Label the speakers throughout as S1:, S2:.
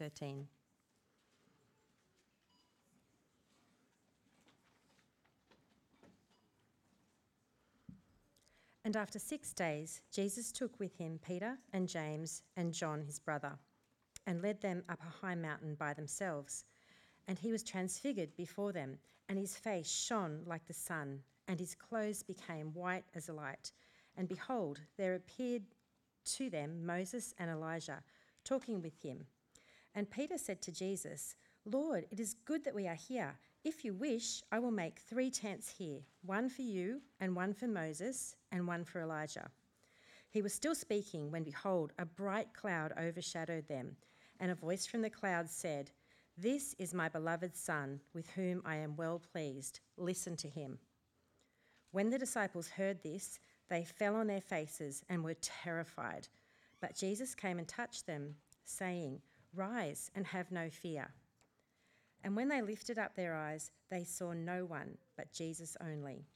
S1: 13. And after six days, Jesus took with him Peter and James and John, his brother, and led them up a high mountain by themselves. And he was transfigured before them, and his face shone like the sun, and his clothes became white as a light. And behold, there appeared to them Moses and Elijah, talking with him. And Peter said to Jesus, Lord, it is good that we are here. If you wish, I will make three tents here one for you, and one for Moses, and one for Elijah. He was still speaking when, behold, a bright cloud overshadowed them, and a voice from the cloud said, This is my beloved Son, with whom I am well pleased. Listen to him. When the disciples heard this, they fell on their faces and were terrified. But Jesus came and touched them, saying, Rise and have no fear. And when they lifted up their eyes, they saw no one but Jesus only.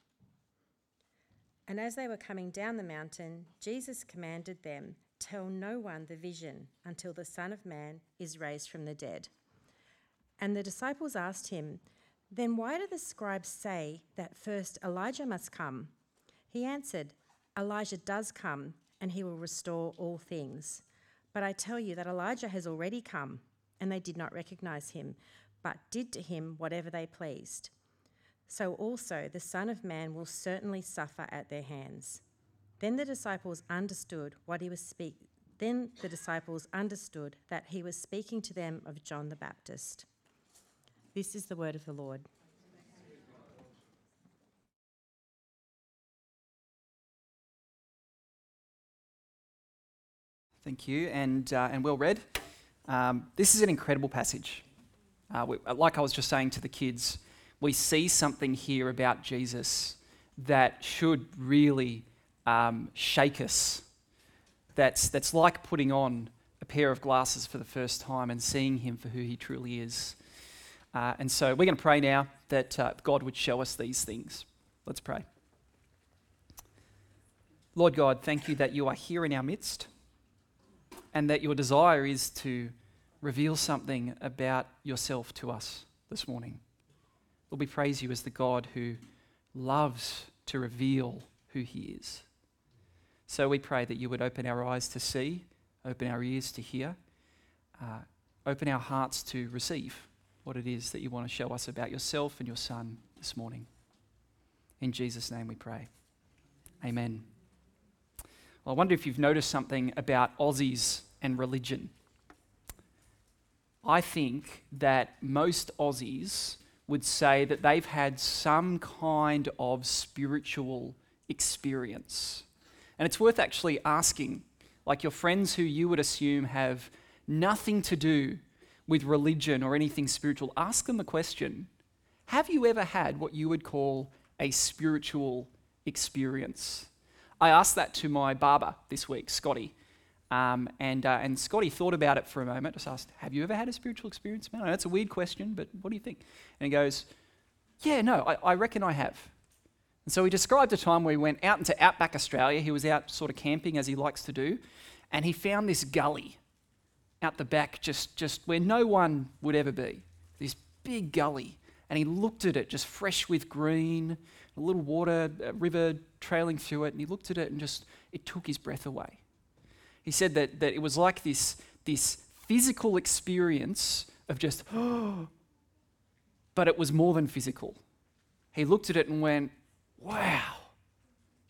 S1: And as they were coming down the mountain, Jesus commanded them, Tell no one the vision until the Son of Man is raised from the dead. And the disciples asked him, Then why do the scribes say that first Elijah must come? He answered, Elijah does come, and he will restore all things. But I tell you that Elijah has already come, and they did not recognize him but did to him whatever they pleased. So also the Son of Man will certainly suffer at their hands. Then the disciples understood what he was speak. Then the disciples understood that he was speaking to them of John the Baptist. This is the word of the Lord.
S2: Thank you, and, uh, and well read. Um, this is an incredible passage. Uh, we, like I was just saying to the kids, we see something here about Jesus that should really um, shake us. That's, that's like putting on a pair of glasses for the first time and seeing him for who he truly is. Uh, and so we're going to pray now that uh, God would show us these things. Let's pray. Lord God, thank you that you are here in our midst and that your desire is to reveal something about yourself to us this morning. Lord, we praise you as the God who loves to reveal who he is. So we pray that you would open our eyes to see, open our ears to hear, uh, open our hearts to receive what it is that you want to show us about yourself and your Son this morning. In Jesus' name we pray. Amen. Well, I wonder if you've noticed something about Aussies and religion. I think that most Aussies would say that they've had some kind of spiritual experience. And it's worth actually asking, like your friends who you would assume have nothing to do with religion or anything spiritual, ask them the question Have you ever had what you would call a spiritual experience? I asked that to my barber this week, Scotty. Um, and, uh, and Scotty thought about it for a moment. Just asked, Have you ever had a spiritual experience, man? That's a weird question, but what do you think? And he goes, Yeah, no, I, I reckon I have. And so he described a time where he went out into outback Australia. He was out sort of camping as he likes to do, and he found this gully out the back, just, just where no one would ever be. This big gully. And he looked at it, just fresh with green, a little water, a river trailing through it, and he looked at it and just, it took his breath away. He said that, that it was like this, this physical experience of just, oh, but it was more than physical. He looked at it and went, wow,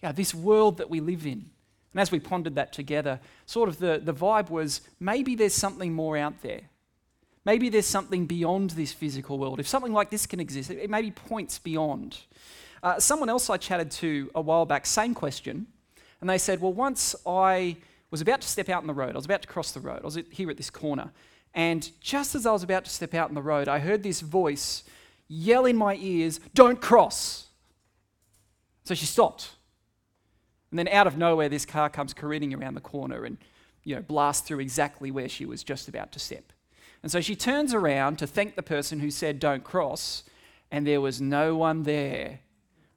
S2: yeah, this world that we live in. And as we pondered that together, sort of the, the vibe was maybe there's something more out there. Maybe there's something beyond this physical world. If something like this can exist, it maybe points beyond. Uh, someone else I chatted to a while back, same question, and they said, Well, once I was about to step out in the road. I was about to cross the road. I was here at this corner. And just as I was about to step out in the road, I heard this voice yell in my ears, Don't cross. So she stopped. And then out of nowhere, this car comes careening around the corner and you know, blasts through exactly where she was just about to step. And so she turns around to thank the person who said, Don't cross. And there was no one there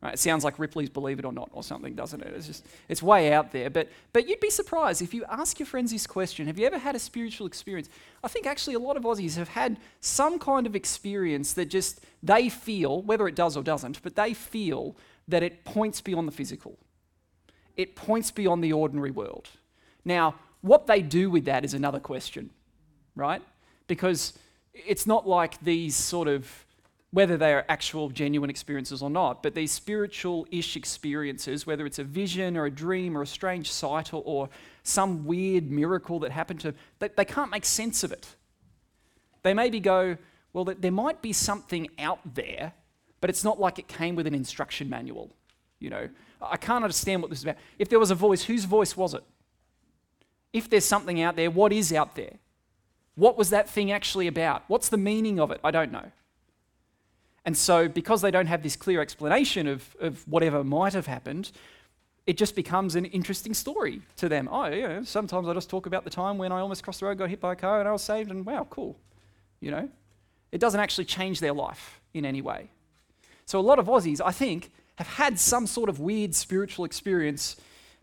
S2: Right? It sounds like Ripley's Believe It or Not or something, doesn't it? It's just it's way out there. But but you'd be surprised if you ask your friends this question, have you ever had a spiritual experience? I think actually a lot of Aussies have had some kind of experience that just they feel, whether it does or doesn't, but they feel that it points beyond the physical. It points beyond the ordinary world. Now, what they do with that is another question, right? Because it's not like these sort of whether they are actual genuine experiences or not, but these spiritual ish experiences, whether it's a vision or a dream or a strange sight or, or some weird miracle that happened to they, they can't make sense of it. They maybe go, well, there might be something out there, but it's not like it came with an instruction manual. You know, I can't understand what this is about. If there was a voice, whose voice was it? If there's something out there, what is out there? What was that thing actually about? What's the meaning of it? I don't know. And so, because they don't have this clear explanation of, of whatever might have happened, it just becomes an interesting story to them. Oh, yeah, sometimes I just talk about the time when I almost crossed the road, got hit by a car, and I was saved, and wow, cool. You know? It doesn't actually change their life in any way. So, a lot of Aussies, I think, have had some sort of weird spiritual experience,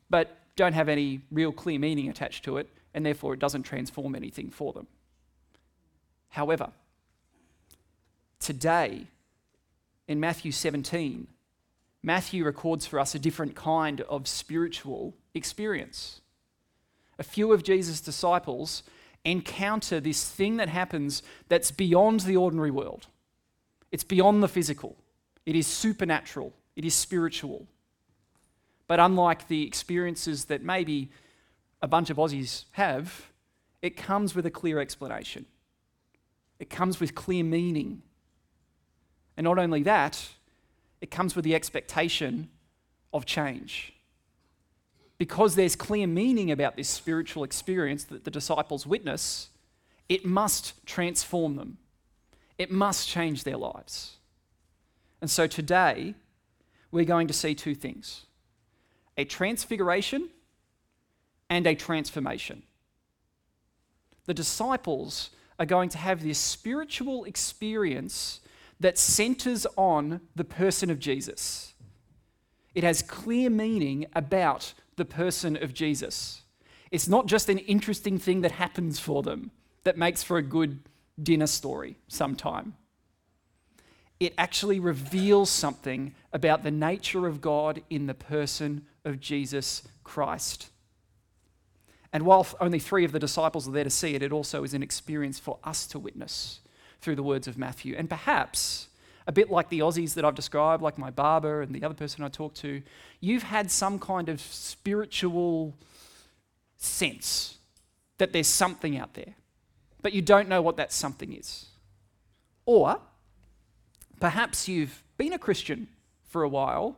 S2: but don't have any real clear meaning attached to it, and therefore it doesn't transform anything for them. However, today, in Matthew 17, Matthew records for us a different kind of spiritual experience. A few of Jesus' disciples encounter this thing that happens that's beyond the ordinary world. It's beyond the physical, it is supernatural, it is spiritual. But unlike the experiences that maybe a bunch of Aussies have, it comes with a clear explanation. It comes with clear meaning and not only that, it comes with the expectation of change. Because there's clear meaning about this spiritual experience that the disciples witness, it must transform them. It must change their lives. And so today, we're going to see two things a transfiguration and a transformation. The disciples are going to have this spiritual experience that centers on the person of Jesus. It has clear meaning about the person of Jesus. It's not just an interesting thing that happens for them that makes for a good dinner story sometime. It actually reveals something about the nature of God in the person of Jesus Christ. And while only three of the disciples are there to see it, it also is an experience for us to witness through the words of Matthew. And perhaps, a bit like the Aussies that I've described, like my barber and the other person I talked to, you've had some kind of spiritual sense that there's something out there, but you don't know what that something is. Or perhaps you've been a Christian for a while,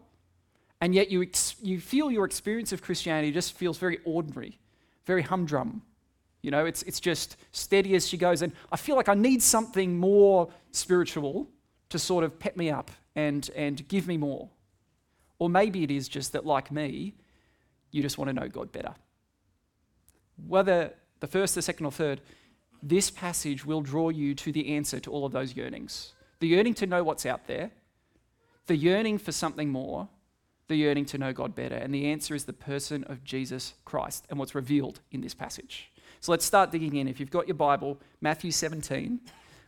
S2: and yet you, ex- you feel your experience of Christianity just feels very ordinary, very humdrum, you know, it's, it's just steady as she goes. And I feel like I need something more spiritual to sort of pep me up and, and give me more. Or maybe it is just that, like me, you just want to know God better. Whether the first, the second, or third, this passage will draw you to the answer to all of those yearnings the yearning to know what's out there, the yearning for something more, the yearning to know God better. And the answer is the person of Jesus Christ and what's revealed in this passage. So let's start digging in. If you've got your Bible, Matthew 17,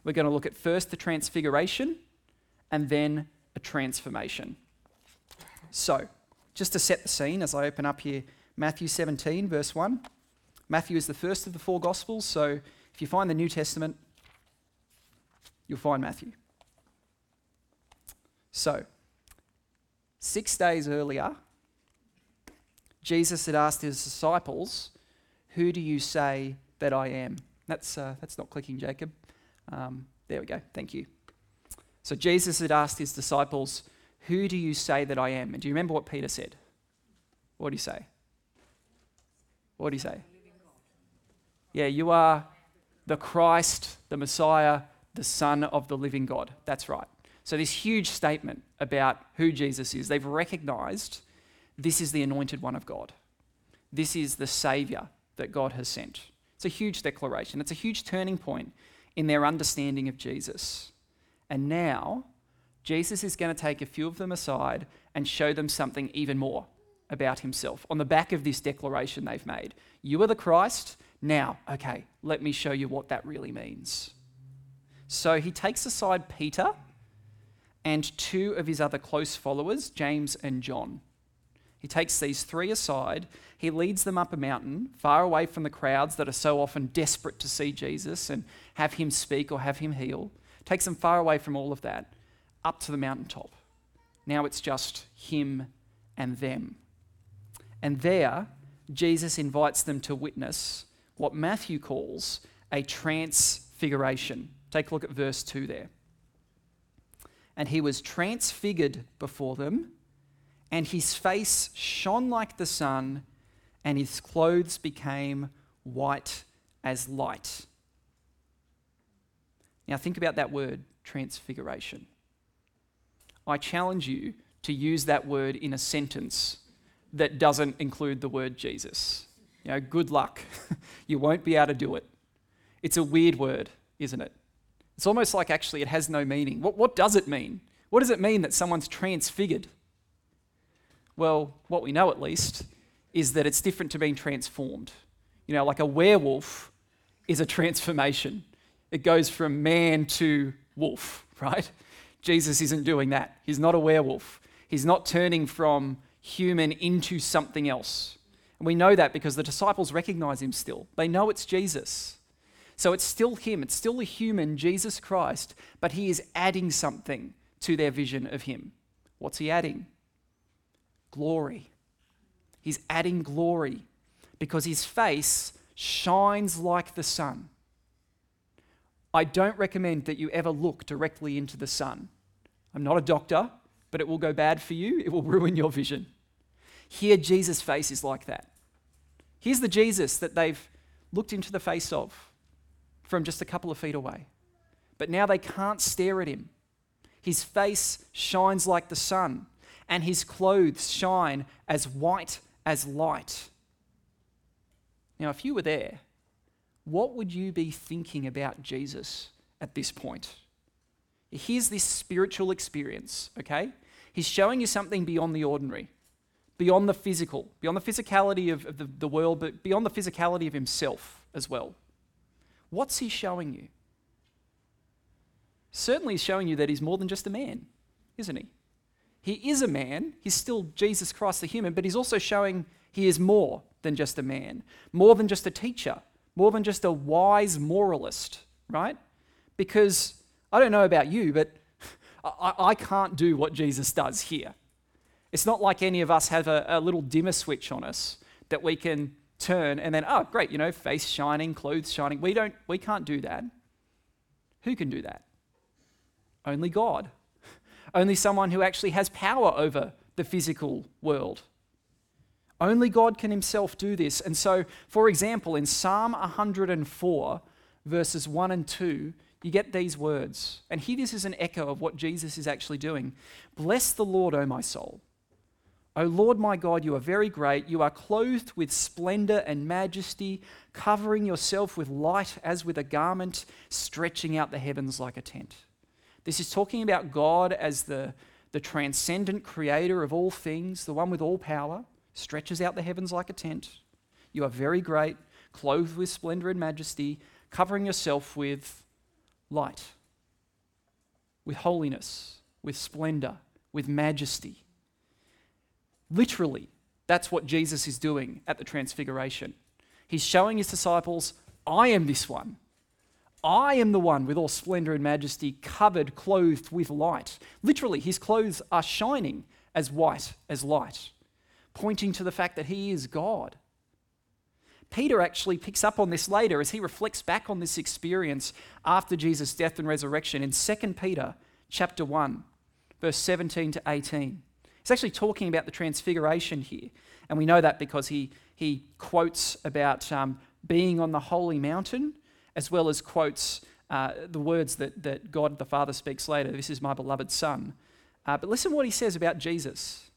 S2: we're going to look at first the transfiguration and then a transformation. So, just to set the scene as I open up here, Matthew 17, verse 1. Matthew is the first of the four Gospels, so if you find the New Testament, you'll find Matthew. So, six days earlier, Jesus had asked his disciples who do you say that I am? That's, uh, that's not clicking, Jacob. Um, there we go. Thank you. So Jesus had asked his disciples, Who do you say that I am? And do you remember what Peter said? What do you say? What do you say? Yeah, you are the Christ, the Messiah, the Son of the living God. That's right. So, this huge statement about who Jesus is, they've recognized this is the anointed one of God. This is the Savior that God has sent. It's a huge declaration, it's a huge turning point in their understanding of Jesus. And now Jesus is going to take a few of them aside and show them something even more about himself on the back of this declaration they've made. You are the Christ. Now, okay, let me show you what that really means. So he takes aside Peter and two of his other close followers, James and John. He takes these three aside. He leads them up a mountain, far away from the crowds that are so often desperate to see Jesus and have him speak or have him heal. Takes them far away from all of that, up to the mountaintop. Now it's just him and them. And there, Jesus invites them to witness what Matthew calls a transfiguration. Take a look at verse 2 there. And he was transfigured before them, and his face shone like the sun, and his clothes became white as light. Now, think about that word, transfiguration. I challenge you to use that word in a sentence that doesn't include the word Jesus. You know, good luck. you won't be able to do it. It's a weird word, isn't it? It's almost like actually it has no meaning. What, what does it mean? What does it mean that someone's transfigured? Well, what we know at least is that it's different to being transformed. You know, like a werewolf is a transformation, it goes from man to wolf, right? Jesus isn't doing that. He's not a werewolf. He's not turning from human into something else. And we know that because the disciples recognize him still. They know it's Jesus. So it's still him, it's still a human, Jesus Christ, but he is adding something to their vision of him. What's he adding? Glory. He's adding glory because his face shines like the sun. I don't recommend that you ever look directly into the sun. I'm not a doctor, but it will go bad for you, it will ruin your vision. Here, Jesus' face is like that. Here's the Jesus that they've looked into the face of from just a couple of feet away. But now they can't stare at him. His face shines like the sun, and his clothes shine as white as light. Now, if you were there, what would you be thinking about Jesus at this point? Here's this spiritual experience, okay? He's showing you something beyond the ordinary beyond the physical, beyond the physicality of, of the, the world, but beyond the physicality of himself as well. What's he showing you? Certainly, he's showing you that he's more than just a man, isn't he? He is a man, he's still Jesus Christ the human, but he's also showing he is more than just a man, more than just a teacher, more than just a wise moralist, right? Because I don't know about you, but I, I can't do what Jesus does here. It's not like any of us have a, a little dimmer switch on us that we can turn and then, oh, great, you know, face shining, clothes shining. We, don't, we can't do that. Who can do that? Only God. Only someone who actually has power over the physical world. Only God can himself do this. And so, for example, in Psalm 104, verses 1 and 2, you get these words. And here, this is an echo of what Jesus is actually doing Bless the Lord, O my soul. O Lord my God, you are very great. You are clothed with splendor and majesty, covering yourself with light as with a garment, stretching out the heavens like a tent. This is talking about God as the, the transcendent creator of all things, the one with all power, stretches out the heavens like a tent. You are very great, clothed with splendor and majesty, covering yourself with light, with holiness, with splendor, with majesty. Literally, that's what Jesus is doing at the Transfiguration. He's showing his disciples, I am this one. I am the one with all splendor and majesty, covered, clothed with light. Literally, his clothes are shining as white as light, pointing to the fact that he is God. Peter actually picks up on this later as he reflects back on this experience after Jesus' death and resurrection in 2 Peter chapter 1, verse 17 to 18. He's actually talking about the transfiguration here. And we know that because he, he quotes about um, being on the holy mountain, as well as quotes uh, the words that, that God the Father speaks later This is my beloved Son. Uh, but listen what he says about Jesus.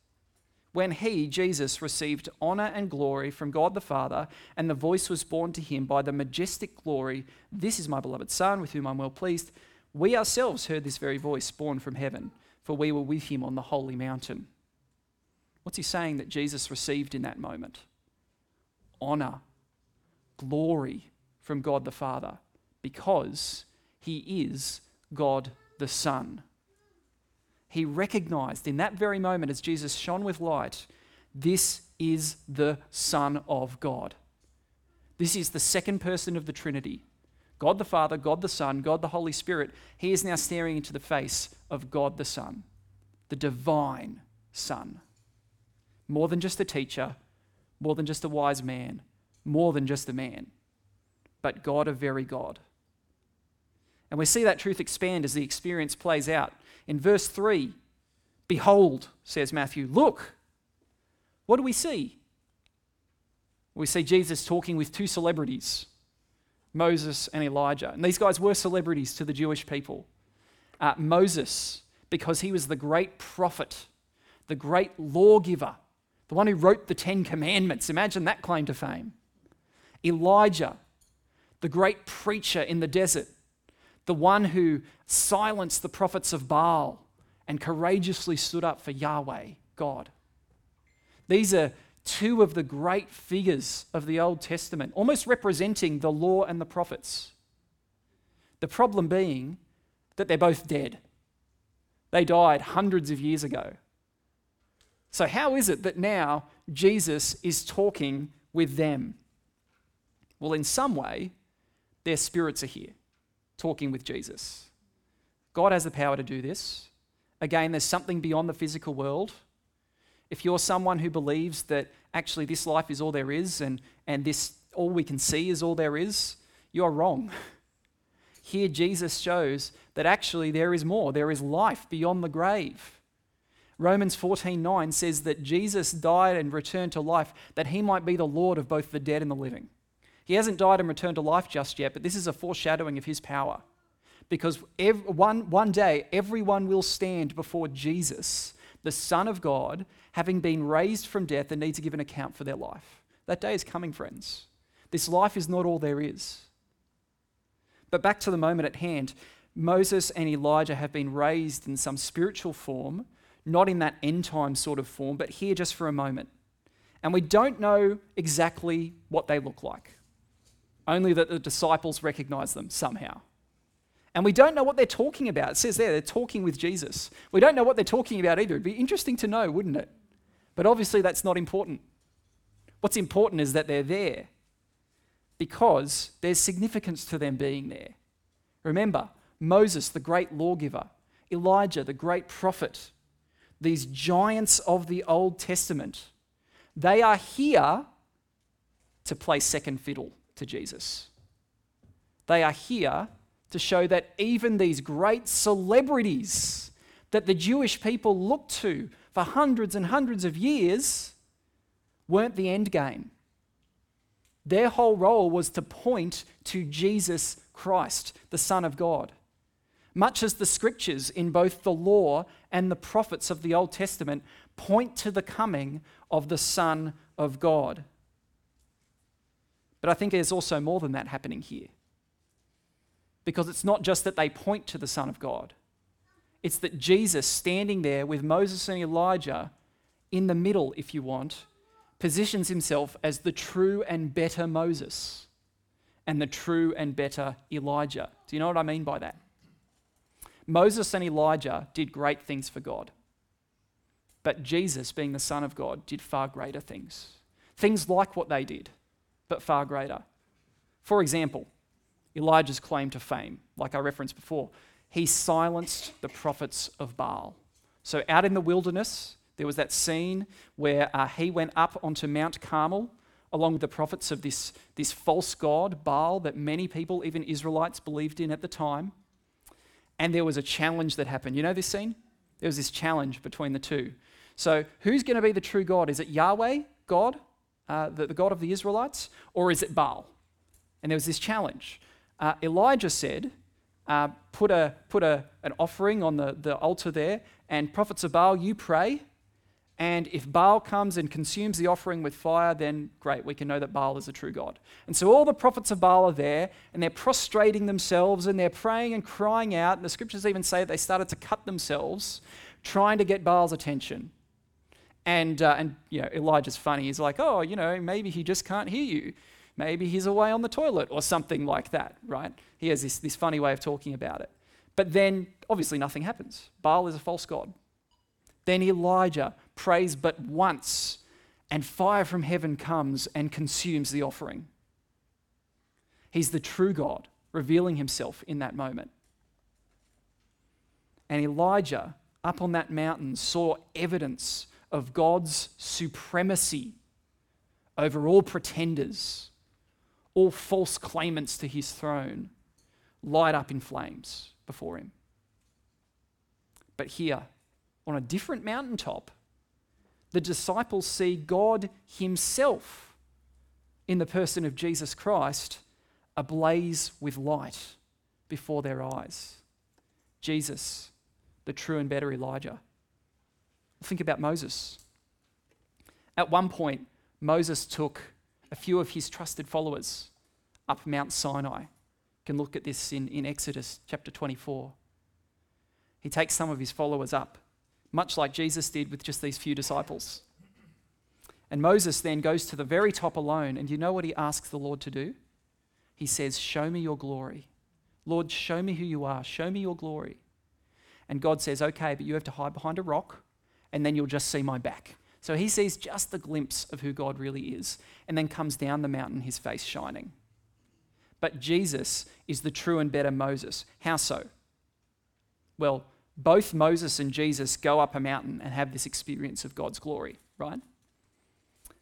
S2: When he, Jesus, received honor and glory from God the Father, and the voice was borne to him by the majestic glory, This is my beloved Son, with whom I'm well pleased, we ourselves heard this very voice borne from heaven for we were with him on the holy mountain. What's he saying that Jesus received in that moment? Honor, glory from God the Father, because he is God the Son. He recognized in that very moment as Jesus shone with light, this is the Son of God. This is the second person of the Trinity. God the Father, God the Son, God the Holy Spirit. He is now staring into the face of God the Son, the divine Son. More than just a teacher, more than just a wise man, more than just a man, but God a very God. And we see that truth expand as the experience plays out. In verse 3, behold, says Matthew, look, what do we see? We see Jesus talking with two celebrities, Moses and Elijah. And these guys were celebrities to the Jewish people. Uh, Moses, because he was the great prophet, the great lawgiver, the one who wrote the Ten Commandments. Imagine that claim to fame. Elijah, the great preacher in the desert, the one who silenced the prophets of Baal and courageously stood up for Yahweh, God. These are two of the great figures of the Old Testament, almost representing the law and the prophets. The problem being that they're both dead. They died hundreds of years ago. So, how is it that now Jesus is talking with them? Well, in some way, their spirits are here talking with Jesus. God has the power to do this. Again, there's something beyond the physical world. If you're someone who believes that actually this life is all there is and, and this all we can see is all there is, you're wrong. Here, Jesus shows that actually there is more. There is life beyond the grave. Romans 14:9 says that Jesus died and returned to life that he might be the Lord of both the dead and the living. He hasn't died and returned to life just yet, but this is a foreshadowing of his power. Because every, one, one day, everyone will stand before Jesus, the Son of God, having been raised from death and need to give an account for their life. That day is coming, friends. This life is not all there is. But back to the moment at hand, Moses and Elijah have been raised in some spiritual form, not in that end time sort of form, but here just for a moment. And we don't know exactly what they look like only that the disciples recognize them somehow. And we don't know what they're talking about. It says there, they're talking with Jesus. We don't know what they're talking about either. It'd be interesting to know, wouldn't it? But obviously, that's not important. What's important is that they're there because there's significance to them being there. Remember, Moses, the great lawgiver, Elijah, the great prophet, these giants of the Old Testament, they are here to play second fiddle to Jesus. They are here to show that even these great celebrities that the Jewish people looked to for hundreds and hundreds of years weren't the end game. Their whole role was to point to Jesus Christ, the Son of God. Much as the scriptures in both the law and the prophets of the Old Testament point to the coming of the Son of God. But I think there's also more than that happening here. Because it's not just that they point to the Son of God, it's that Jesus, standing there with Moses and Elijah in the middle, if you want, positions himself as the true and better Moses and the true and better Elijah. Do you know what I mean by that? Moses and Elijah did great things for God. But Jesus, being the Son of God, did far greater things. Things like what they did but far greater. For example, Elijah's claim to fame, like I referenced before, he silenced the prophets of Baal. So, out in the wilderness, there was that scene where uh, he went up onto Mount Carmel along with the prophets of this, this false god, Baal, that many people, even Israelites, believed in at the time. And there was a challenge that happened. You know this scene? There was this challenge between the two. So, who's going to be the true God? Is it Yahweh, God, uh, the, the, God of the Israelites, or is it Baal? And there was this challenge. Uh, Elijah said, uh, put, a, put a, an offering on the, the altar there, and prophets of Baal, you pray. And if Baal comes and consumes the offering with fire, then great, we can know that Baal is a true God. And so all the prophets of Baal are there, and they're prostrating themselves, and they're praying and crying out. And the scriptures even say they started to cut themselves, trying to get Baal's attention. And, uh, and you know, Elijah's funny. He's like, oh, you know, maybe he just can't hear you. Maybe he's away on the toilet or something like that, right? He has this, this funny way of talking about it. But then, obviously, nothing happens. Baal is a false god. Then Elijah prays but once, and fire from heaven comes and consumes the offering. He's the true God, revealing himself in that moment. And Elijah, up on that mountain, saw evidence of God's supremacy over all pretenders, all false claimants to his throne, light up in flames before him. But here, on a different mountaintop, the disciples see God Himself in the person of Jesus Christ ablaze with light before their eyes. Jesus, the true and better Elijah. Think about Moses. At one point, Moses took a few of his trusted followers up Mount Sinai. You can look at this in, in Exodus chapter 24. He takes some of his followers up, much like Jesus did with just these few disciples. And Moses then goes to the very top alone, and you know what he asks the Lord to do? He says, Show me your glory. Lord, show me who you are. Show me your glory. And God says, Okay, but you have to hide behind a rock, and then you'll just see my back. So he sees just the glimpse of who God really is, and then comes down the mountain, his face shining. But Jesus is the true and better Moses. How so? Well, both Moses and Jesus go up a mountain and have this experience of God's glory, right?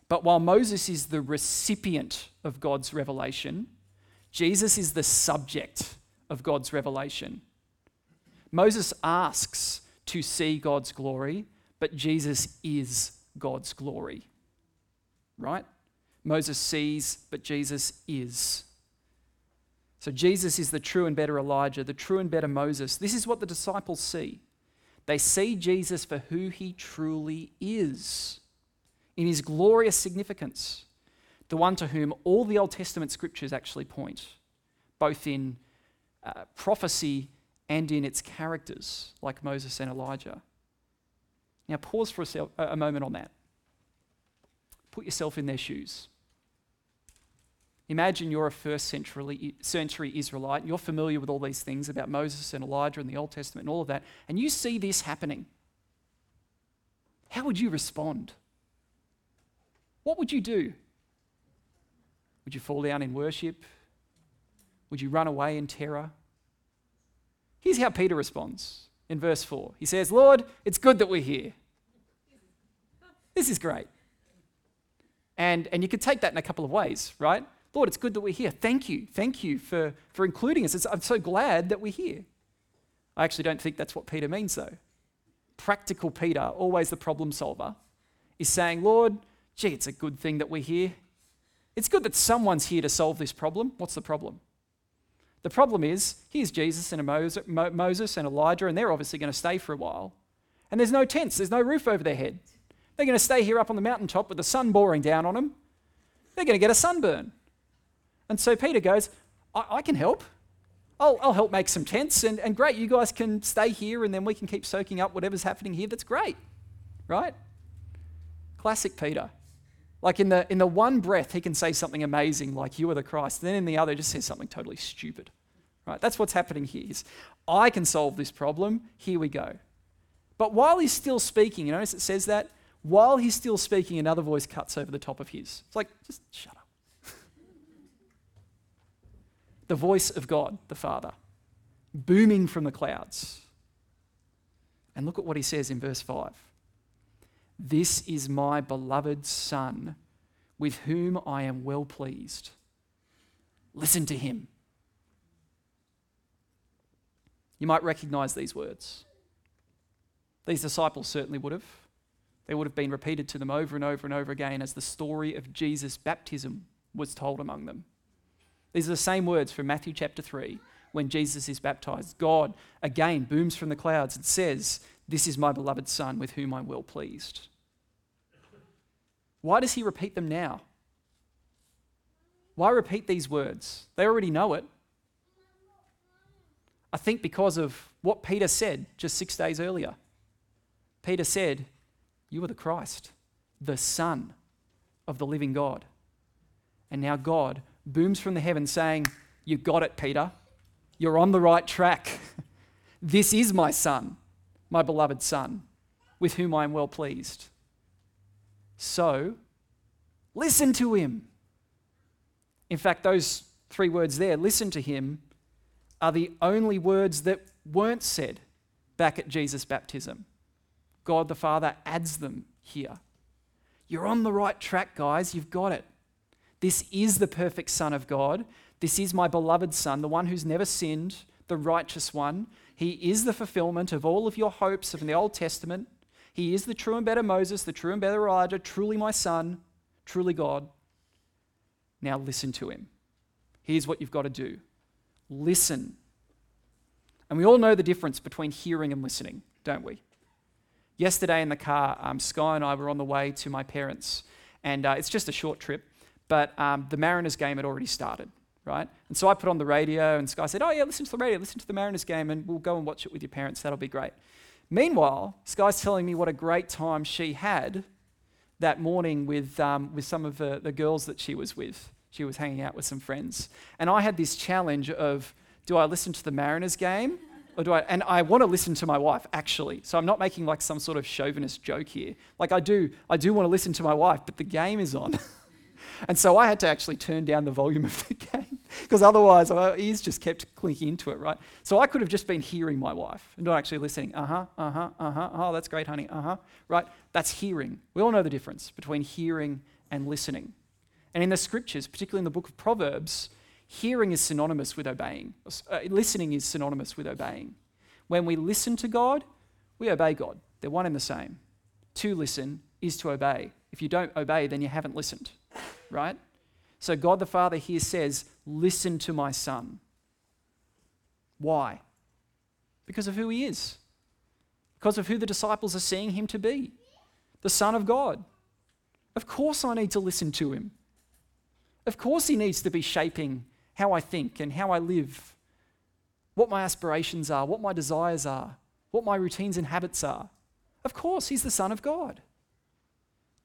S2: But while Moses is the recipient of God's revelation, Jesus is the subject of God's revelation. Moses asks to see God's glory, but Jesus is God's glory. Right? Moses sees, but Jesus is. So Jesus is the true and better Elijah, the true and better Moses. This is what the disciples see. They see Jesus for who he truly is, in his glorious significance, the one to whom all the Old Testament scriptures actually point, both in uh, prophecy and in its characters, like Moses and Elijah. Now, pause for a, a moment on that. Put yourself in their shoes. Imagine you're a first century, century Israelite, and you're familiar with all these things about Moses and Elijah and the Old Testament and all of that, and you see this happening. How would you respond? What would you do? Would you fall down in worship? Would you run away in terror? Here's how Peter responds in verse 4. He says, Lord, it's good that we're here. This is great. And, and you could take that in a couple of ways, right? Lord, it's good that we're here. Thank you. Thank you for, for including us. It's, I'm so glad that we're here. I actually don't think that's what Peter means, though. Practical Peter, always the problem solver, is saying, Lord, gee, it's a good thing that we're here. It's good that someone's here to solve this problem. What's the problem? The problem is, here's Jesus and Moses and Elijah, and they're obviously going to stay for a while. And there's no tents, there's no roof over their head. They're going to stay here up on the mountaintop with the sun boring down on them. They're going to get a sunburn. And so Peter goes, I, I can help. I'll, I'll, help make some tents, and, and great, you guys can stay here, and then we can keep soaking up whatever's happening here. That's great, right? Classic Peter. Like in the, in the one breath, he can say something amazing, like, You are the Christ. Then in the other, just says something totally stupid, right? That's what's happening here. Is, I can solve this problem. Here we go. But while he's still speaking, you notice it says that? While he's still speaking, another voice cuts over the top of his. It's like, just shut up. the voice of God, the Father, booming from the clouds. And look at what he says in verse 5 This is my beloved Son, with whom I am well pleased. Listen to him. You might recognize these words. These disciples certainly would have. They would have been repeated to them over and over and over again as the story of Jesus' baptism was told among them. These are the same words from Matthew chapter 3 when Jesus is baptized. God again booms from the clouds and says, This is my beloved Son with whom I'm well pleased. Why does he repeat them now? Why repeat these words? They already know it. I think because of what Peter said just six days earlier. Peter said, You are the Christ, the Son of the living God. And now God booms from the heavens saying, You got it, Peter. You're on the right track. this is my Son, my beloved Son, with whom I am well pleased. So, listen to him. In fact, those three words there, listen to him, are the only words that weren't said back at Jesus' baptism. God the Father adds them here. You're on the right track, guys. You've got it. This is the perfect Son of God. This is my beloved Son, the one who's never sinned, the righteous one. He is the fulfillment of all of your hopes of the Old Testament. He is the true and better Moses, the true and better Elijah, truly my Son, truly God. Now listen to him. Here's what you've got to do listen. And we all know the difference between hearing and listening, don't we? Yesterday in the car, um, Sky and I were on the way to my parents, and uh, it's just a short trip, but um, the Mariners game had already started, right? And so I put on the radio, and Sky said, Oh, yeah, listen to the radio, listen to the Mariners game, and we'll go and watch it with your parents. That'll be great. Meanwhile, Sky's telling me what a great time she had that morning with, um, with some of the, the girls that she was with. She was hanging out with some friends. And I had this challenge of do I listen to the Mariners game? Or do I, and I want to listen to my wife actually. So I'm not making like some sort of chauvinist joke here. Like I do, I do want to listen to my wife, but the game is on. and so I had to actually turn down the volume of the game because otherwise my ears just kept clinking into it, right? So I could have just been hearing my wife and not actually listening. Uh huh, uh huh, uh huh. Oh, that's great, honey. Uh huh. Right? That's hearing. We all know the difference between hearing and listening. And in the scriptures, particularly in the book of Proverbs, hearing is synonymous with obeying. Uh, listening is synonymous with obeying. When we listen to God, we obey God. They're one and the same. To listen is to obey. If you don't obey, then you haven't listened, right? So God the Father here says, Listen to my Son. Why? Because of who he is, because of who the disciples are seeing him to be the Son of God. Of course, I need to listen to him. Of course, He needs to be shaping how I think and how I live, what my aspirations are, what my desires are, what my routines and habits are. Of course, He's the Son of God.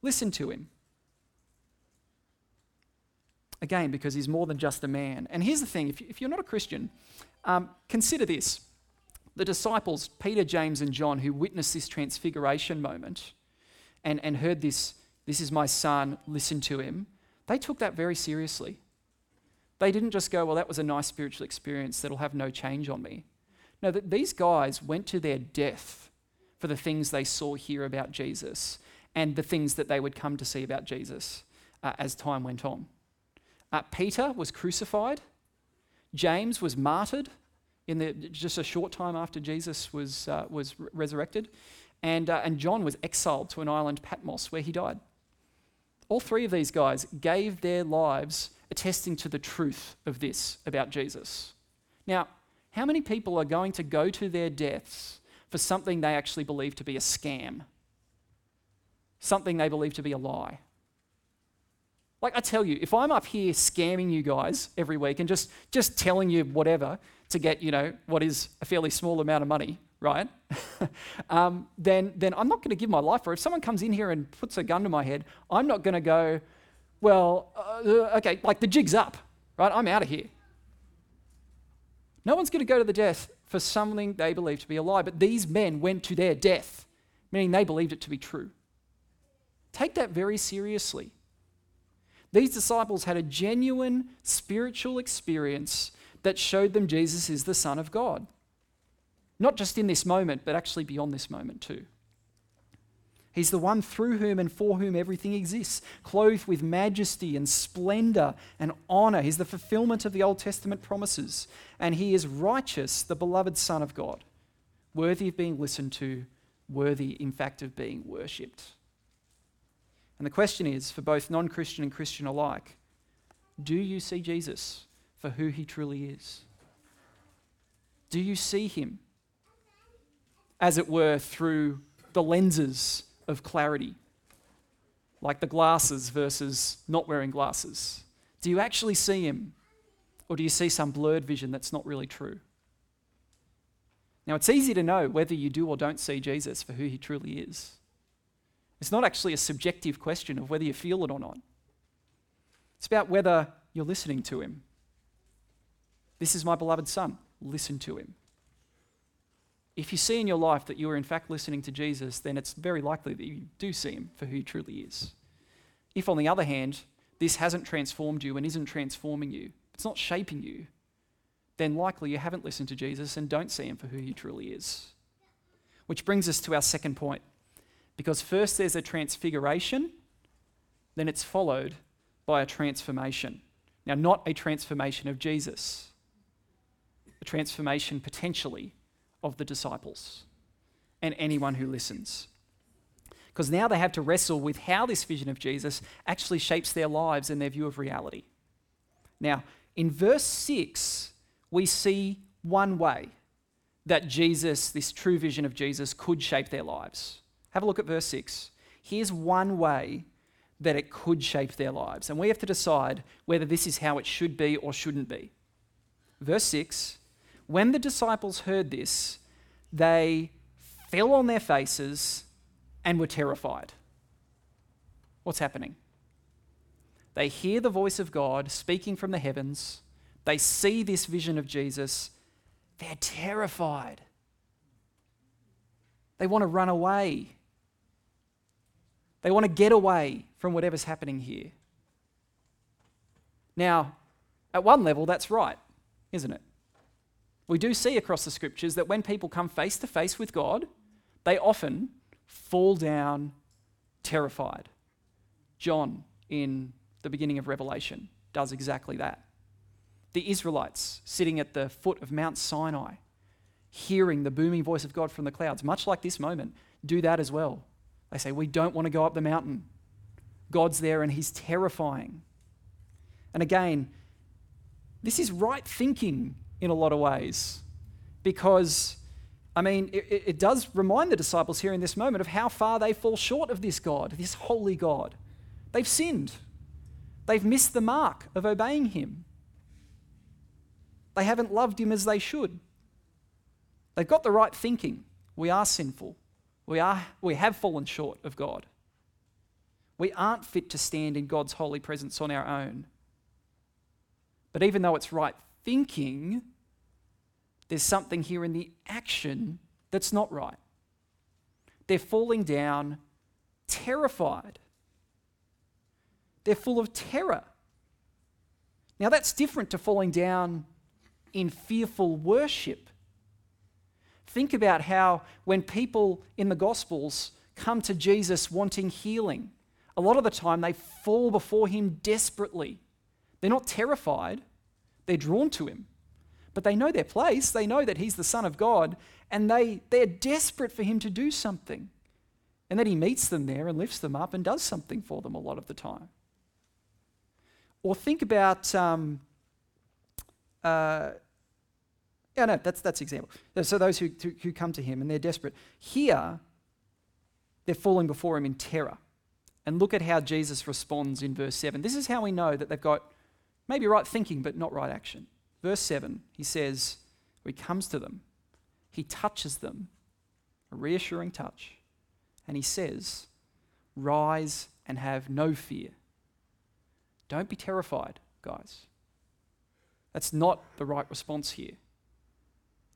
S2: Listen to Him. Again, because He's more than just a man. And here's the thing if you're not a Christian, um, consider this. The disciples, Peter, James, and John, who witnessed this transfiguration moment and, and heard this, this is my son, listen to him, they took that very seriously. They didn't just go, well, that was a nice spiritual experience that'll have no change on me. No, that these guys went to their death for the things they saw here about Jesus and the things that they would come to see about Jesus uh, as time went on. Uh, Peter was crucified. James was martyred in the, just a short time after Jesus was, uh, was resurrected. And, uh, and John was exiled to an island, Patmos, where he died. All three of these guys gave their lives attesting to the truth of this about Jesus. Now, how many people are going to go to their deaths for something they actually believe to be a scam? Something they believe to be a lie? Like I tell you, if I'm up here scamming you guys every week and just, just telling you whatever to get, you know, what is a fairly small amount of money, right? um, then, then I'm not going to give my life for it. If someone comes in here and puts a gun to my head, I'm not going to go, well, uh, okay, like the jig's up, right? I'm out of here. No one's going to go to the death for something they believe to be a lie, but these men went to their death, meaning they believed it to be true. Take that very seriously. These disciples had a genuine spiritual experience that showed them Jesus is the Son of God. Not just in this moment, but actually beyond this moment too. He's the one through whom and for whom everything exists, clothed with majesty and splendor and honor. He's the fulfillment of the Old Testament promises. And he is righteous, the beloved Son of God, worthy of being listened to, worthy, in fact, of being worshipped. And the question is for both non Christian and Christian alike do you see Jesus for who he truly is? Do you see him as it were, through the lenses of clarity, like the glasses versus not wearing glasses? Do you actually see him? Or do you see some blurred vision that's not really true? Now, it's easy to know whether you do or don't see Jesus for who he truly is. It's not actually a subjective question of whether you feel it or not. It's about whether you're listening to him. This is my beloved Son. Listen to him. If you see in your life that you are in fact listening to Jesus, then it's very likely that you do see him for who he truly is. If, on the other hand, this hasn't transformed you and isn't transforming you, it's not shaping you, then likely you haven't listened to Jesus and don't see him for who he truly is. Which brings us to our second point. Because first there's a transfiguration, then it's followed by a transformation. Now, not a transformation of Jesus, a transformation potentially of the disciples and anyone who listens. Because now they have to wrestle with how this vision of Jesus actually shapes their lives and their view of reality. Now, in verse 6, we see one way that Jesus, this true vision of Jesus, could shape their lives. Have a look at verse 6. Here's one way that it could shape their lives. And we have to decide whether this is how it should be or shouldn't be. Verse 6 When the disciples heard this, they fell on their faces and were terrified. What's happening? They hear the voice of God speaking from the heavens they see this vision of Jesus, they're terrified. They want to run away. They want to get away from whatever's happening here. Now, at one level, that's right, isn't it? We do see across the scriptures that when people come face to face with God, they often fall down terrified. John, in the beginning of Revelation, does exactly that the Israelites sitting at the foot of Mount Sinai, hearing the booming voice of God from the clouds, much like this moment, do that as well. They say, We don't want to go up the mountain. God's there and He's terrifying. And again, this is right thinking in a lot of ways because, I mean, it, it, does remind the disciples here in this moment of how far they fall short of this God, this holy God. They've sinned, they've missed the mark of obeying Him. They haven't loved him as they should. They've got the right thinking. We are sinful. We, are, we have fallen short of God. We aren't fit to stand in God's holy presence on our own. But even though it's right thinking, there's something here in the action that's not right. They're falling down terrified. They're full of terror. Now, that's different to falling down in fearful worship. Think about how when people in the Gospels come to Jesus wanting healing, a lot of the time they fall before him desperately. They're not terrified, they're drawn to him. But they know their place, they know that he's the Son of God, and they, they're desperate for him to do something. And then he meets them there and lifts them up and does something for them a lot of the time. Or think about um, uh, yeah, no, that's that's example. So those who, who come to him and they're desperate. Here, they're falling before him in terror. And look at how Jesus responds in verse 7. This is how we know that they've got maybe right thinking, but not right action. Verse 7, he says, he comes to them, he touches them, a reassuring touch, and he says, Rise and have no fear. Don't be terrified, guys. That's not the right response here.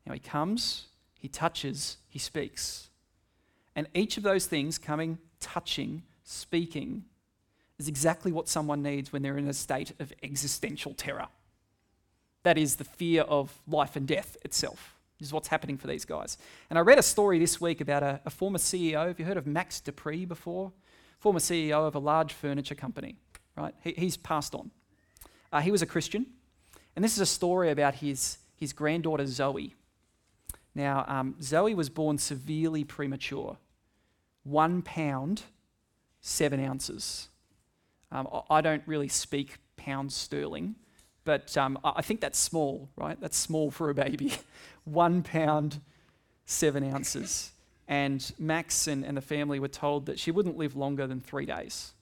S2: Now he comes, he touches, he speaks. And each of those things, coming, touching, speaking, is exactly what someone needs when they're in a state of existential terror. That is the fear of life and death itself. Is what's happening for these guys. And I read a story this week about a, a former CEO. Have you heard of Max De Pree before? Former CEO of a large furniture company, right? He, he's passed on. Uh, he was a Christian. And this is a story about his, his granddaughter Zoe. Now, um, Zoe was born severely premature, one pound, seven ounces. Um, I don't really speak pounds sterling, but um, I think that's small, right? That's small for a baby. one pound, seven ounces. And Max and, and the family were told that she wouldn't live longer than three days.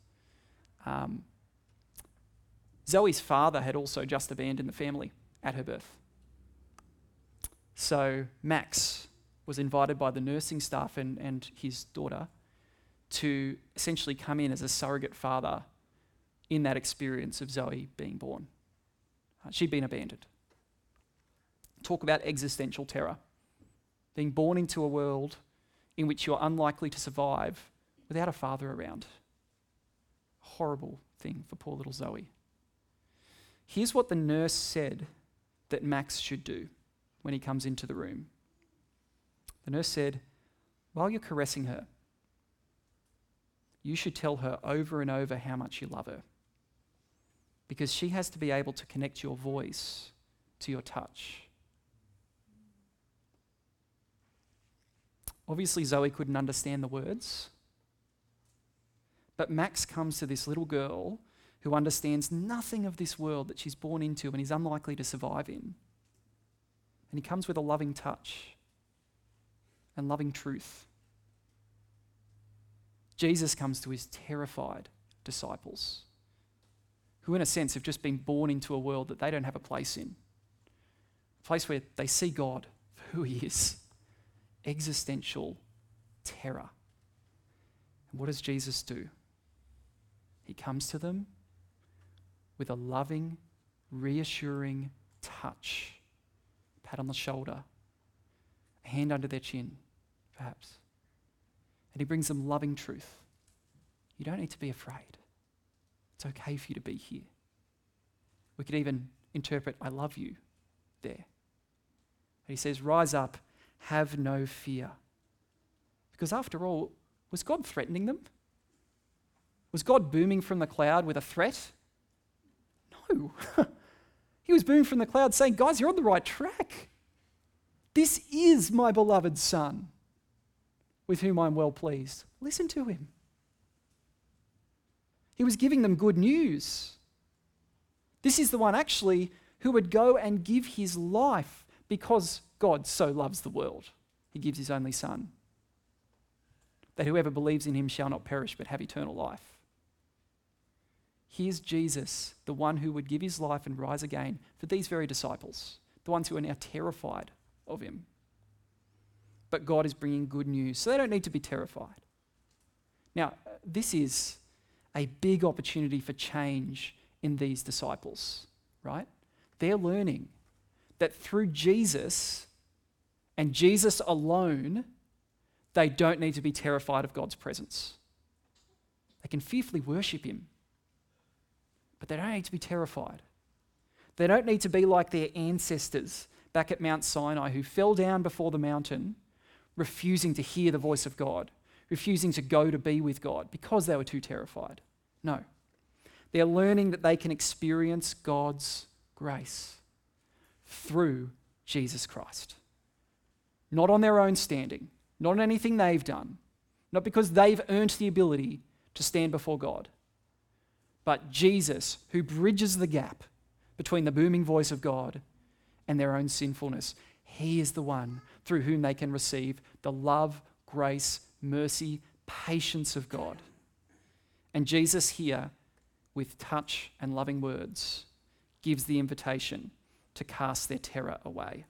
S2: Um, Zoe's father had also just abandoned the family at her birth. So Max was invited by the nursing staff and, and his daughter to essentially come in as a surrogate father in that experience of Zoe being born. She'd been abandoned. Talk about existential terror. Being born into a world in which you're unlikely to survive without a father around. Horrible thing for poor little Zoe. Here's what the nurse said that Max should do when he comes into the room. The nurse said, While you're caressing her, you should tell her over and over how much you love her. Because she has to be able to connect your voice to your touch. Obviously, Zoe couldn't understand the words. But Max comes to this little girl who understands nothing of this world that she's born into and is unlikely to survive in. And he comes with a loving touch and loving truth. Jesus comes to his terrified disciples, who, in a sense, have just been born into a world that they don't have a place in. A place where they see God for who he is existential terror. And what does Jesus do? He comes to them with a loving, reassuring touch, pat on the shoulder, a hand under their chin, perhaps. And he brings them loving truth. You don't need to be afraid. It's okay for you to be here. We could even interpret, I love you there. And he says, Rise up, have no fear. Because after all, was God threatening them? Was God booming from the cloud with a threat? No. he was booming from the cloud saying, Guys, you're on the right track. This is my beloved Son, with whom I'm well pleased. Listen to him. He was giving them good news. This is the one actually who would go and give his life because God so loves the world. He gives his only Son, that whoever believes in him shall not perish but have eternal life. Here's Jesus, the one who would give his life and rise again for these very disciples, the ones who are now terrified of him. But God is bringing good news, so they don't need to be terrified. Now, this is a big opportunity for change in these disciples, right? They're learning that through Jesus and Jesus alone, they don't need to be terrified of God's presence. They can fearfully worship Him but they don't need to be terrified. They don't need to be like their ancestors back at Mount Sinai who fell down before the mountain, refusing to hear the voice of God, refusing to go to be with God because they were too terrified. No. They're learning that they can experience God's grace through Jesus Christ. Not on their own standing, not on anything they've done, not because they've earned the ability to stand before God, but Jesus, who bridges the gap between the booming voice of God and their own sinfulness. He is the one through whom they can receive the love, grace, mercy, patience of God. And Jesus, here, with touch and loving words, gives the invitation to cast their terror away.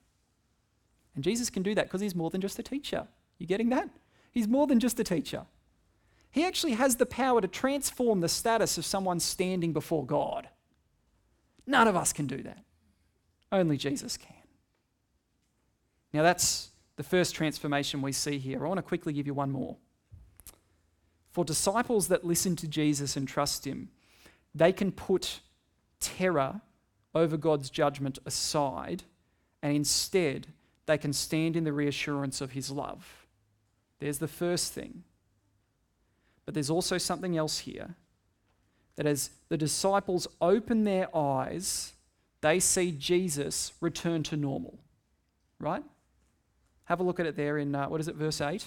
S2: And Jesus can do that because he's more than just a teacher. You getting that? He's more than just a teacher. He actually has the power to transform the status of someone standing before God. None of us can do that. Only Jesus can. Now, that's the first transformation we see here. I want to quickly give you one more. For disciples that listen to Jesus and trust him, they can put terror over God's judgment aside, and instead, they can stand in the reassurance of his love. There's the first thing. But there's also something else here that as the disciples open their eyes, they see Jesus return to normal. Right? Have a look at it there in, uh, what is it, verse 8?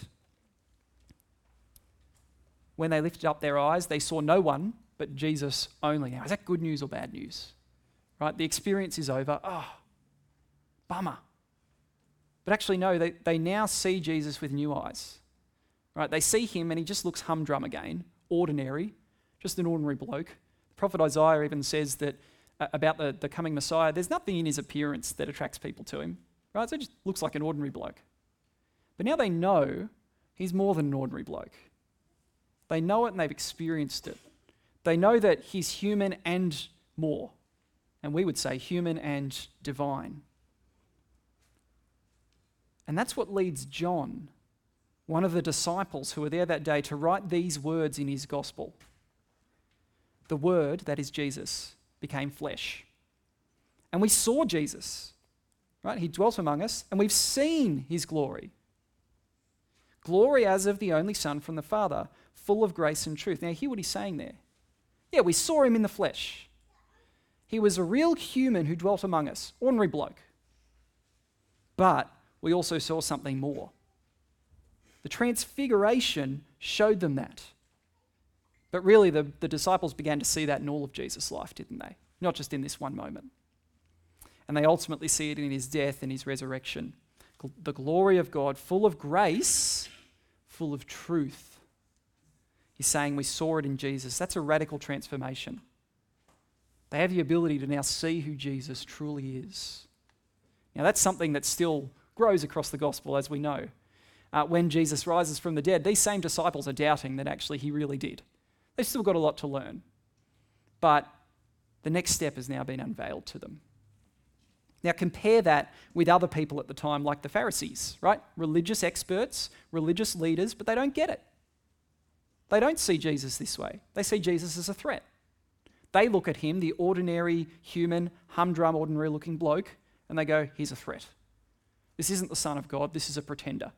S2: When they lifted up their eyes, they saw no one but Jesus only. Now, is that good news or bad news? Right? The experience is over. Oh, bummer. But actually, no, they, they now see Jesus with new eyes. Right? They see him and he just looks humdrum again, ordinary, just an ordinary bloke. The prophet Isaiah even says that uh, about the, the coming Messiah, there's nothing in his appearance that attracts people to him. Right? So he just looks like an ordinary bloke. But now they know he's more than an ordinary bloke. They know it and they've experienced it. They know that he's human and more. And we would say human and divine. And that's what leads John, one of the disciples who were there that day, to write these words in his gospel. The Word, that is Jesus, became flesh. And we saw Jesus, right? He dwelt among us, and we've seen his glory. Glory as of the only Son from the Father, full of grace and truth. Now, hear what he's saying there. Yeah, we saw him in the flesh. He was a real human who dwelt among us, ordinary bloke. But we also saw something more. The transfiguration showed them that. But really, the, the disciples began to see that in all of Jesus' life, didn't they? Not just in this one moment. And they ultimately see it in his death and his resurrection. The glory of God, full of grace, full of truth. He's saying we saw it in Jesus. That's a radical transformation. They have the ability to now see who Jesus truly is. Now, that's something that still grows across the gospel, as we know. Uh, when Jesus rises from the dead, these same disciples are doubting that actually he really did. They've still got a lot to learn. But the next step has now been unveiled to them. Now, compare that with other people at the time, like the Pharisees, right? Religious experts, religious leaders, but they don't get it. They don't see Jesus this way. They see Jesus as a threat. They look at him, the ordinary human, humdrum, ordinary looking bloke, and they go, he's a threat. This isn't the Son of God, this is a pretender.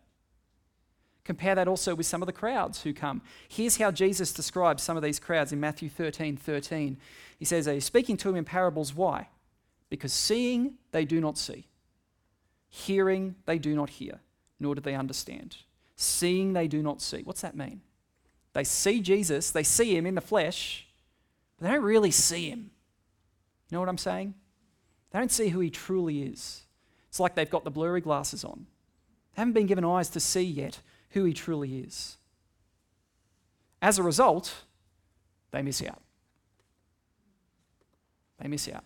S2: Compare that also with some of the crowds who come. Here's how Jesus describes some of these crowds in Matthew 13 13. He says, He's speaking to him in parables. Why? Because seeing they do not see, hearing they do not hear, nor do they understand. Seeing they do not see. What's that mean? They see Jesus, they see him in the flesh, but they don't really see him. You know what I'm saying? They don't see who he truly is. It's like they've got the blurry glasses on. They haven't been given eyes to see yet who he truly is. As a result, they miss out. They miss out.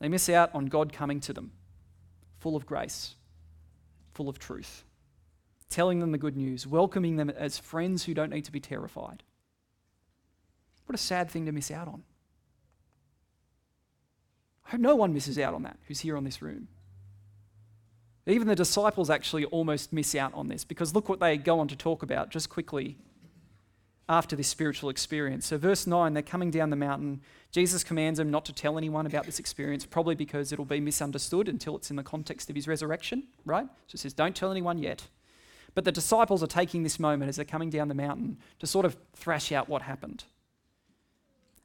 S2: They miss out on God coming to them, full of grace, full of truth, telling them the good news, welcoming them as friends who don't need to be terrified. What a sad thing to miss out on. I hope no one misses out on that who's here on this room. Even the disciples actually almost miss out on this because look what they go on to talk about just quickly after this spiritual experience. So, verse 9, they're coming down the mountain. Jesus commands them not to tell anyone about this experience, probably because it'll be misunderstood until it's in the context of his resurrection, right? So, it says, Don't tell anyone yet. But the disciples are taking this moment as they're coming down the mountain to sort of thrash out what happened.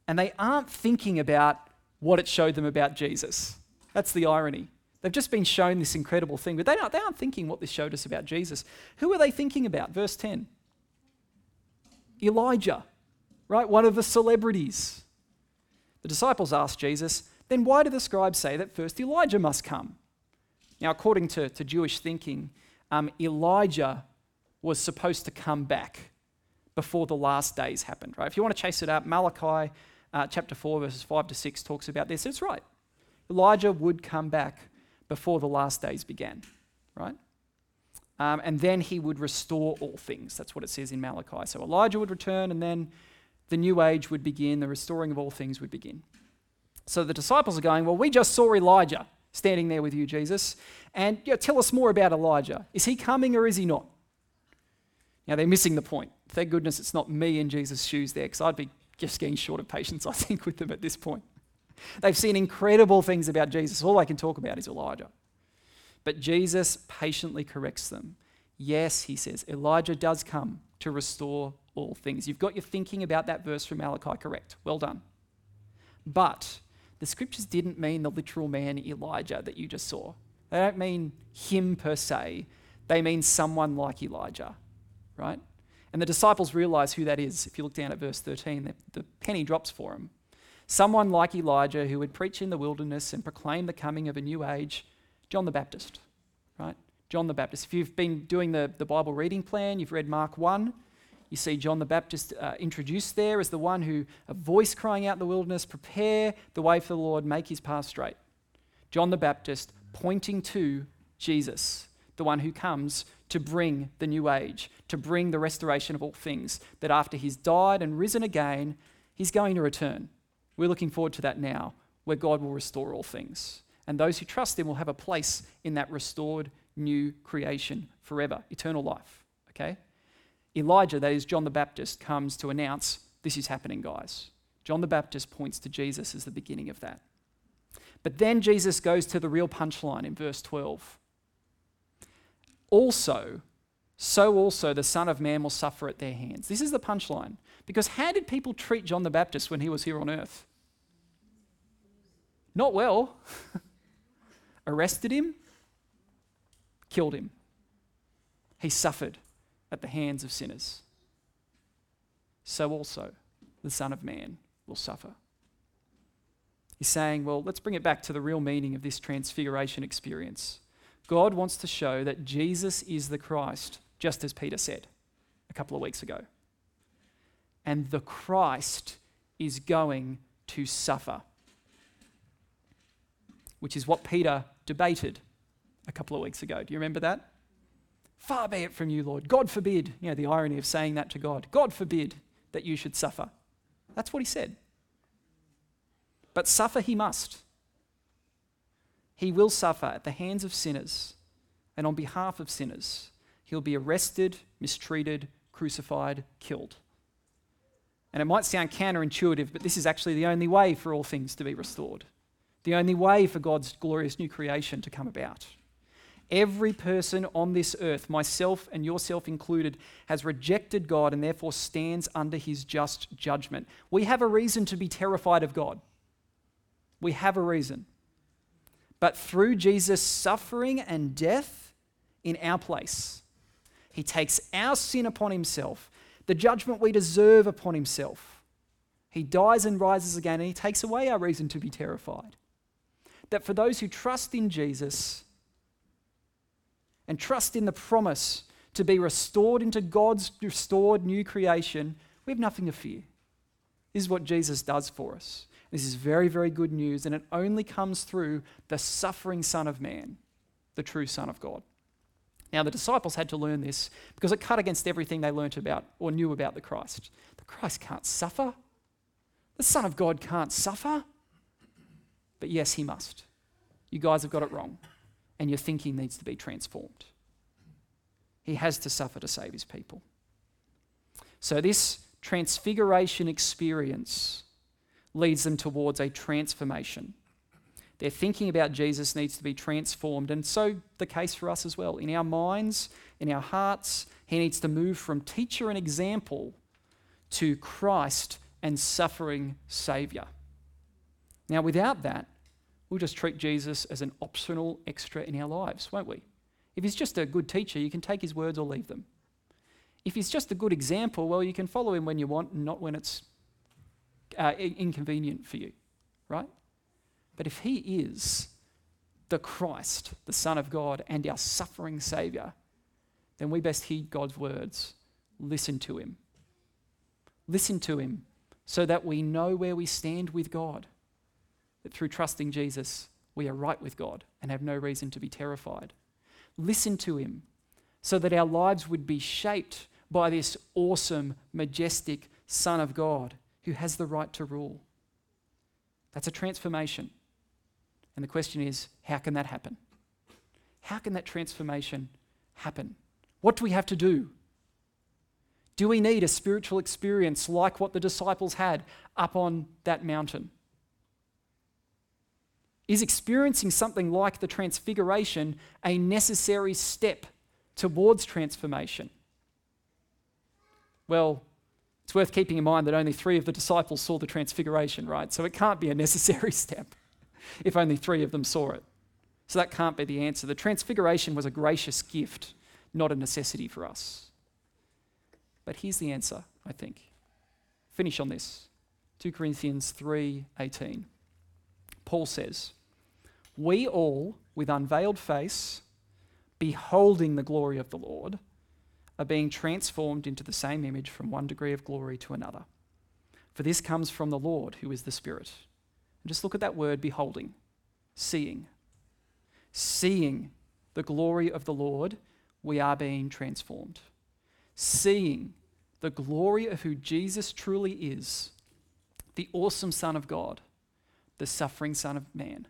S2: And they aren't thinking about what it showed them about Jesus. That's the irony. They've just been shown this incredible thing, but they aren't, they aren't thinking what this showed us about Jesus. Who are they thinking about? Verse 10 Elijah, right? One of the celebrities. The disciples asked Jesus, then why do the scribes say that first Elijah must come? Now, according to, to Jewish thinking, um, Elijah was supposed to come back before the last days happened, right? If you want to chase it up, Malachi uh, chapter 4, verses 5 to 6 talks about this. It's right. Elijah would come back before the last days began, right? Um, and then he would restore all things. That's what it says in Malachi. So Elijah would return, and then the new age would begin, the restoring of all things would begin. So the disciples are going, Well, we just saw Elijah standing there with you, Jesus. And you know, tell us more about Elijah. Is he coming or is he not? Now they're missing the point. Thank goodness it's not me in Jesus' shoes there, because I'd be just getting short of patience, I think, with them at this point. They've seen incredible things about Jesus. All they can talk about is Elijah. But Jesus patiently corrects them. Yes, he says, Elijah does come to restore all things. You've got your thinking about that verse from Malachi correct. Well done. But the scriptures didn't mean the literal man Elijah that you just saw. They don't mean him per se, they mean someone like Elijah, right? And the disciples realize who that is. If you look down at verse 13, the, the penny drops for them. Someone like Elijah who would preach in the wilderness and proclaim the coming of a new age, John the Baptist, right? John the Baptist. If you've been doing the, the Bible reading plan, you've read Mark 1, you see John the Baptist uh, introduced there as the one who, a voice crying out in the wilderness, prepare the way for the Lord, make his path straight. John the Baptist pointing to Jesus, the one who comes to bring the new age, to bring the restoration of all things, that after he's died and risen again, he's going to return. We're looking forward to that now, where God will restore all things. And those who trust him will have a place in that restored new creation forever, eternal life. Okay? Elijah, that is John the Baptist, comes to announce this is happening, guys. John the Baptist points to Jesus as the beginning of that. But then Jesus goes to the real punchline in verse 12. Also, so also the Son of Man will suffer at their hands. This is the punchline. Because how did people treat John the Baptist when he was here on earth? Not well. Arrested him, killed him. He suffered at the hands of sinners. So also the Son of Man will suffer. He's saying, well, let's bring it back to the real meaning of this transfiguration experience. God wants to show that Jesus is the Christ, just as Peter said a couple of weeks ago. And the Christ is going to suffer, which is what Peter debated a couple of weeks ago. Do you remember that? Far be it from you, Lord. God forbid. You know, the irony of saying that to God. God forbid that you should suffer. That's what he said. But suffer he must. He will suffer at the hands of sinners and on behalf of sinners. He'll be arrested, mistreated, crucified, killed. And it might sound counterintuitive, but this is actually the only way for all things to be restored, the only way for God's glorious new creation to come about. Every person on this earth, myself and yourself included, has rejected God and therefore stands under his just judgment. We have a reason to be terrified of God. We have a reason. But through Jesus' suffering and death in our place, he takes our sin upon himself, the judgment we deserve upon himself. He dies and rises again, and he takes away our reason to be terrified. That for those who trust in Jesus and trust in the promise to be restored into God's restored new creation, we have nothing to fear. This is what Jesus does for us. This is very, very good news, and it only comes through the suffering Son of Man, the true Son of God. Now, the disciples had to learn this because it cut against everything they learnt about or knew about the Christ. The Christ can't suffer. The Son of God can't suffer. But yes, he must. You guys have got it wrong, and your thinking needs to be transformed. He has to suffer to save his people. So, this transfiguration experience leads them towards a transformation. Their thinking about Jesus needs to be transformed, and so the case for us as well. In our minds, in our hearts, he needs to move from teacher and example to Christ and suffering Saviour. Now, without that, we'll just treat Jesus as an optional extra in our lives, won't we? If he's just a good teacher, you can take his words or leave them. If he's just a good example, well, you can follow him when you want and not when it's uh, inconvenient for you, right? But if he is the Christ, the Son of God, and our suffering Savior, then we best heed God's words. Listen to him. Listen to him so that we know where we stand with God. That through trusting Jesus, we are right with God and have no reason to be terrified. Listen to him so that our lives would be shaped by this awesome, majestic Son of God who has the right to rule. That's a transformation. And the question is how can that happen? How can that transformation happen? What do we have to do? Do we need a spiritual experience like what the disciples had up on that mountain? Is experiencing something like the transfiguration a necessary step towards transformation? Well, it's worth keeping in mind that only three of the disciples saw the transfiguration, right? So it can't be a necessary step if only three of them saw it. So that can't be the answer. The transfiguration was a gracious gift, not a necessity for us. But here's the answer, I think. Finish on this. 2 Corinthians 3:18. Paul says, "We all with unveiled face beholding the glory of the Lord are being transformed into the same image from one degree of glory to another. For this comes from the Lord, who is the Spirit. And just look at that word beholding, seeing. Seeing the glory of the Lord, we are being transformed. Seeing the glory of who Jesus truly is, the awesome Son of God, the suffering Son of Man.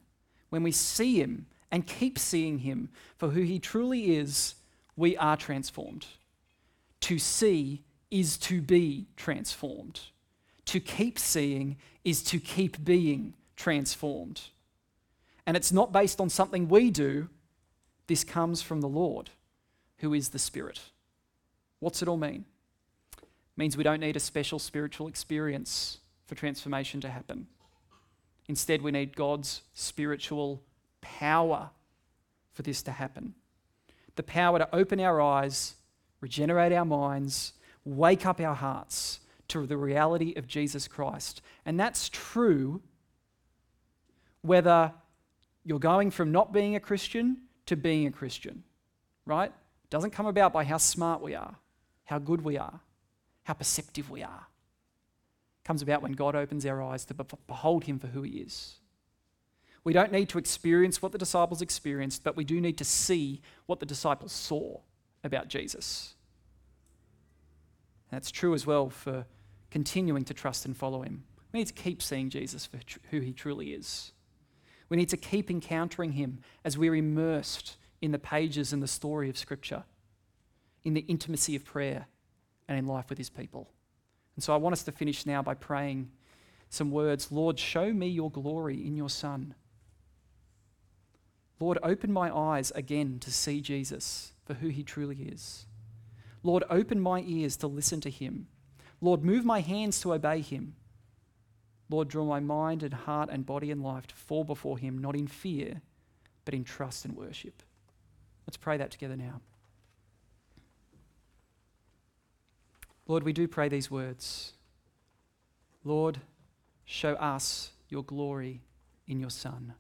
S2: When we see him and keep seeing him for who he truly is, we are transformed. To see is to be transformed. To keep seeing is to keep being transformed. And it's not based on something we do, this comes from the Lord, who is the Spirit. What's it all mean? It means we don't need a special spiritual experience for transformation to happen. Instead, we need God's spiritual power for this to happen. The power to open our eyes, regenerate our minds, wake up our hearts to the reality of Jesus Christ. And that's true whether you're going from not being a Christian to being a Christian, right? It doesn't come about by how smart we are, how good we are, how perceptive we are. Comes about when God opens our eyes to behold Him for who He is. We don't need to experience what the disciples experienced, but we do need to see what the disciples saw about Jesus. That's true as well for continuing to trust and follow Him. We need to keep seeing Jesus for who He truly is. We need to keep encountering him as we're immersed in the pages and the story of Scripture, in the intimacy of prayer, and in life with his people. And so I want us to finish now by praying some words Lord, show me your glory in your Son. Lord, open my eyes again to see Jesus for who he truly is. Lord, open my ears to listen to him. Lord, move my hands to obey him. Lord, draw my mind and heart and body and life to fall before Him, not in fear, but in trust and worship. Let's pray that together now. Lord, we do pray these words. Lord, show us your glory in your Son.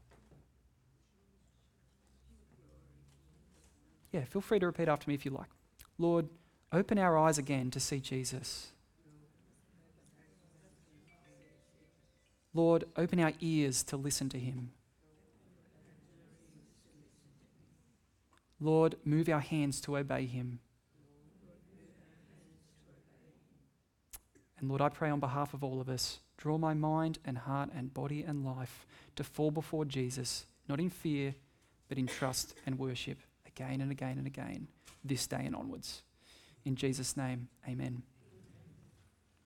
S2: Yeah, feel free to repeat after me if you like. Lord, open our eyes again to see Jesus. Lord, open our ears to listen to him. Lord, move our hands to obey him. And Lord, I pray on behalf of all of us, draw my mind and heart and body and life to fall before Jesus, not in fear, but in trust and worship again and again and again, this day and onwards. In Jesus' name, amen.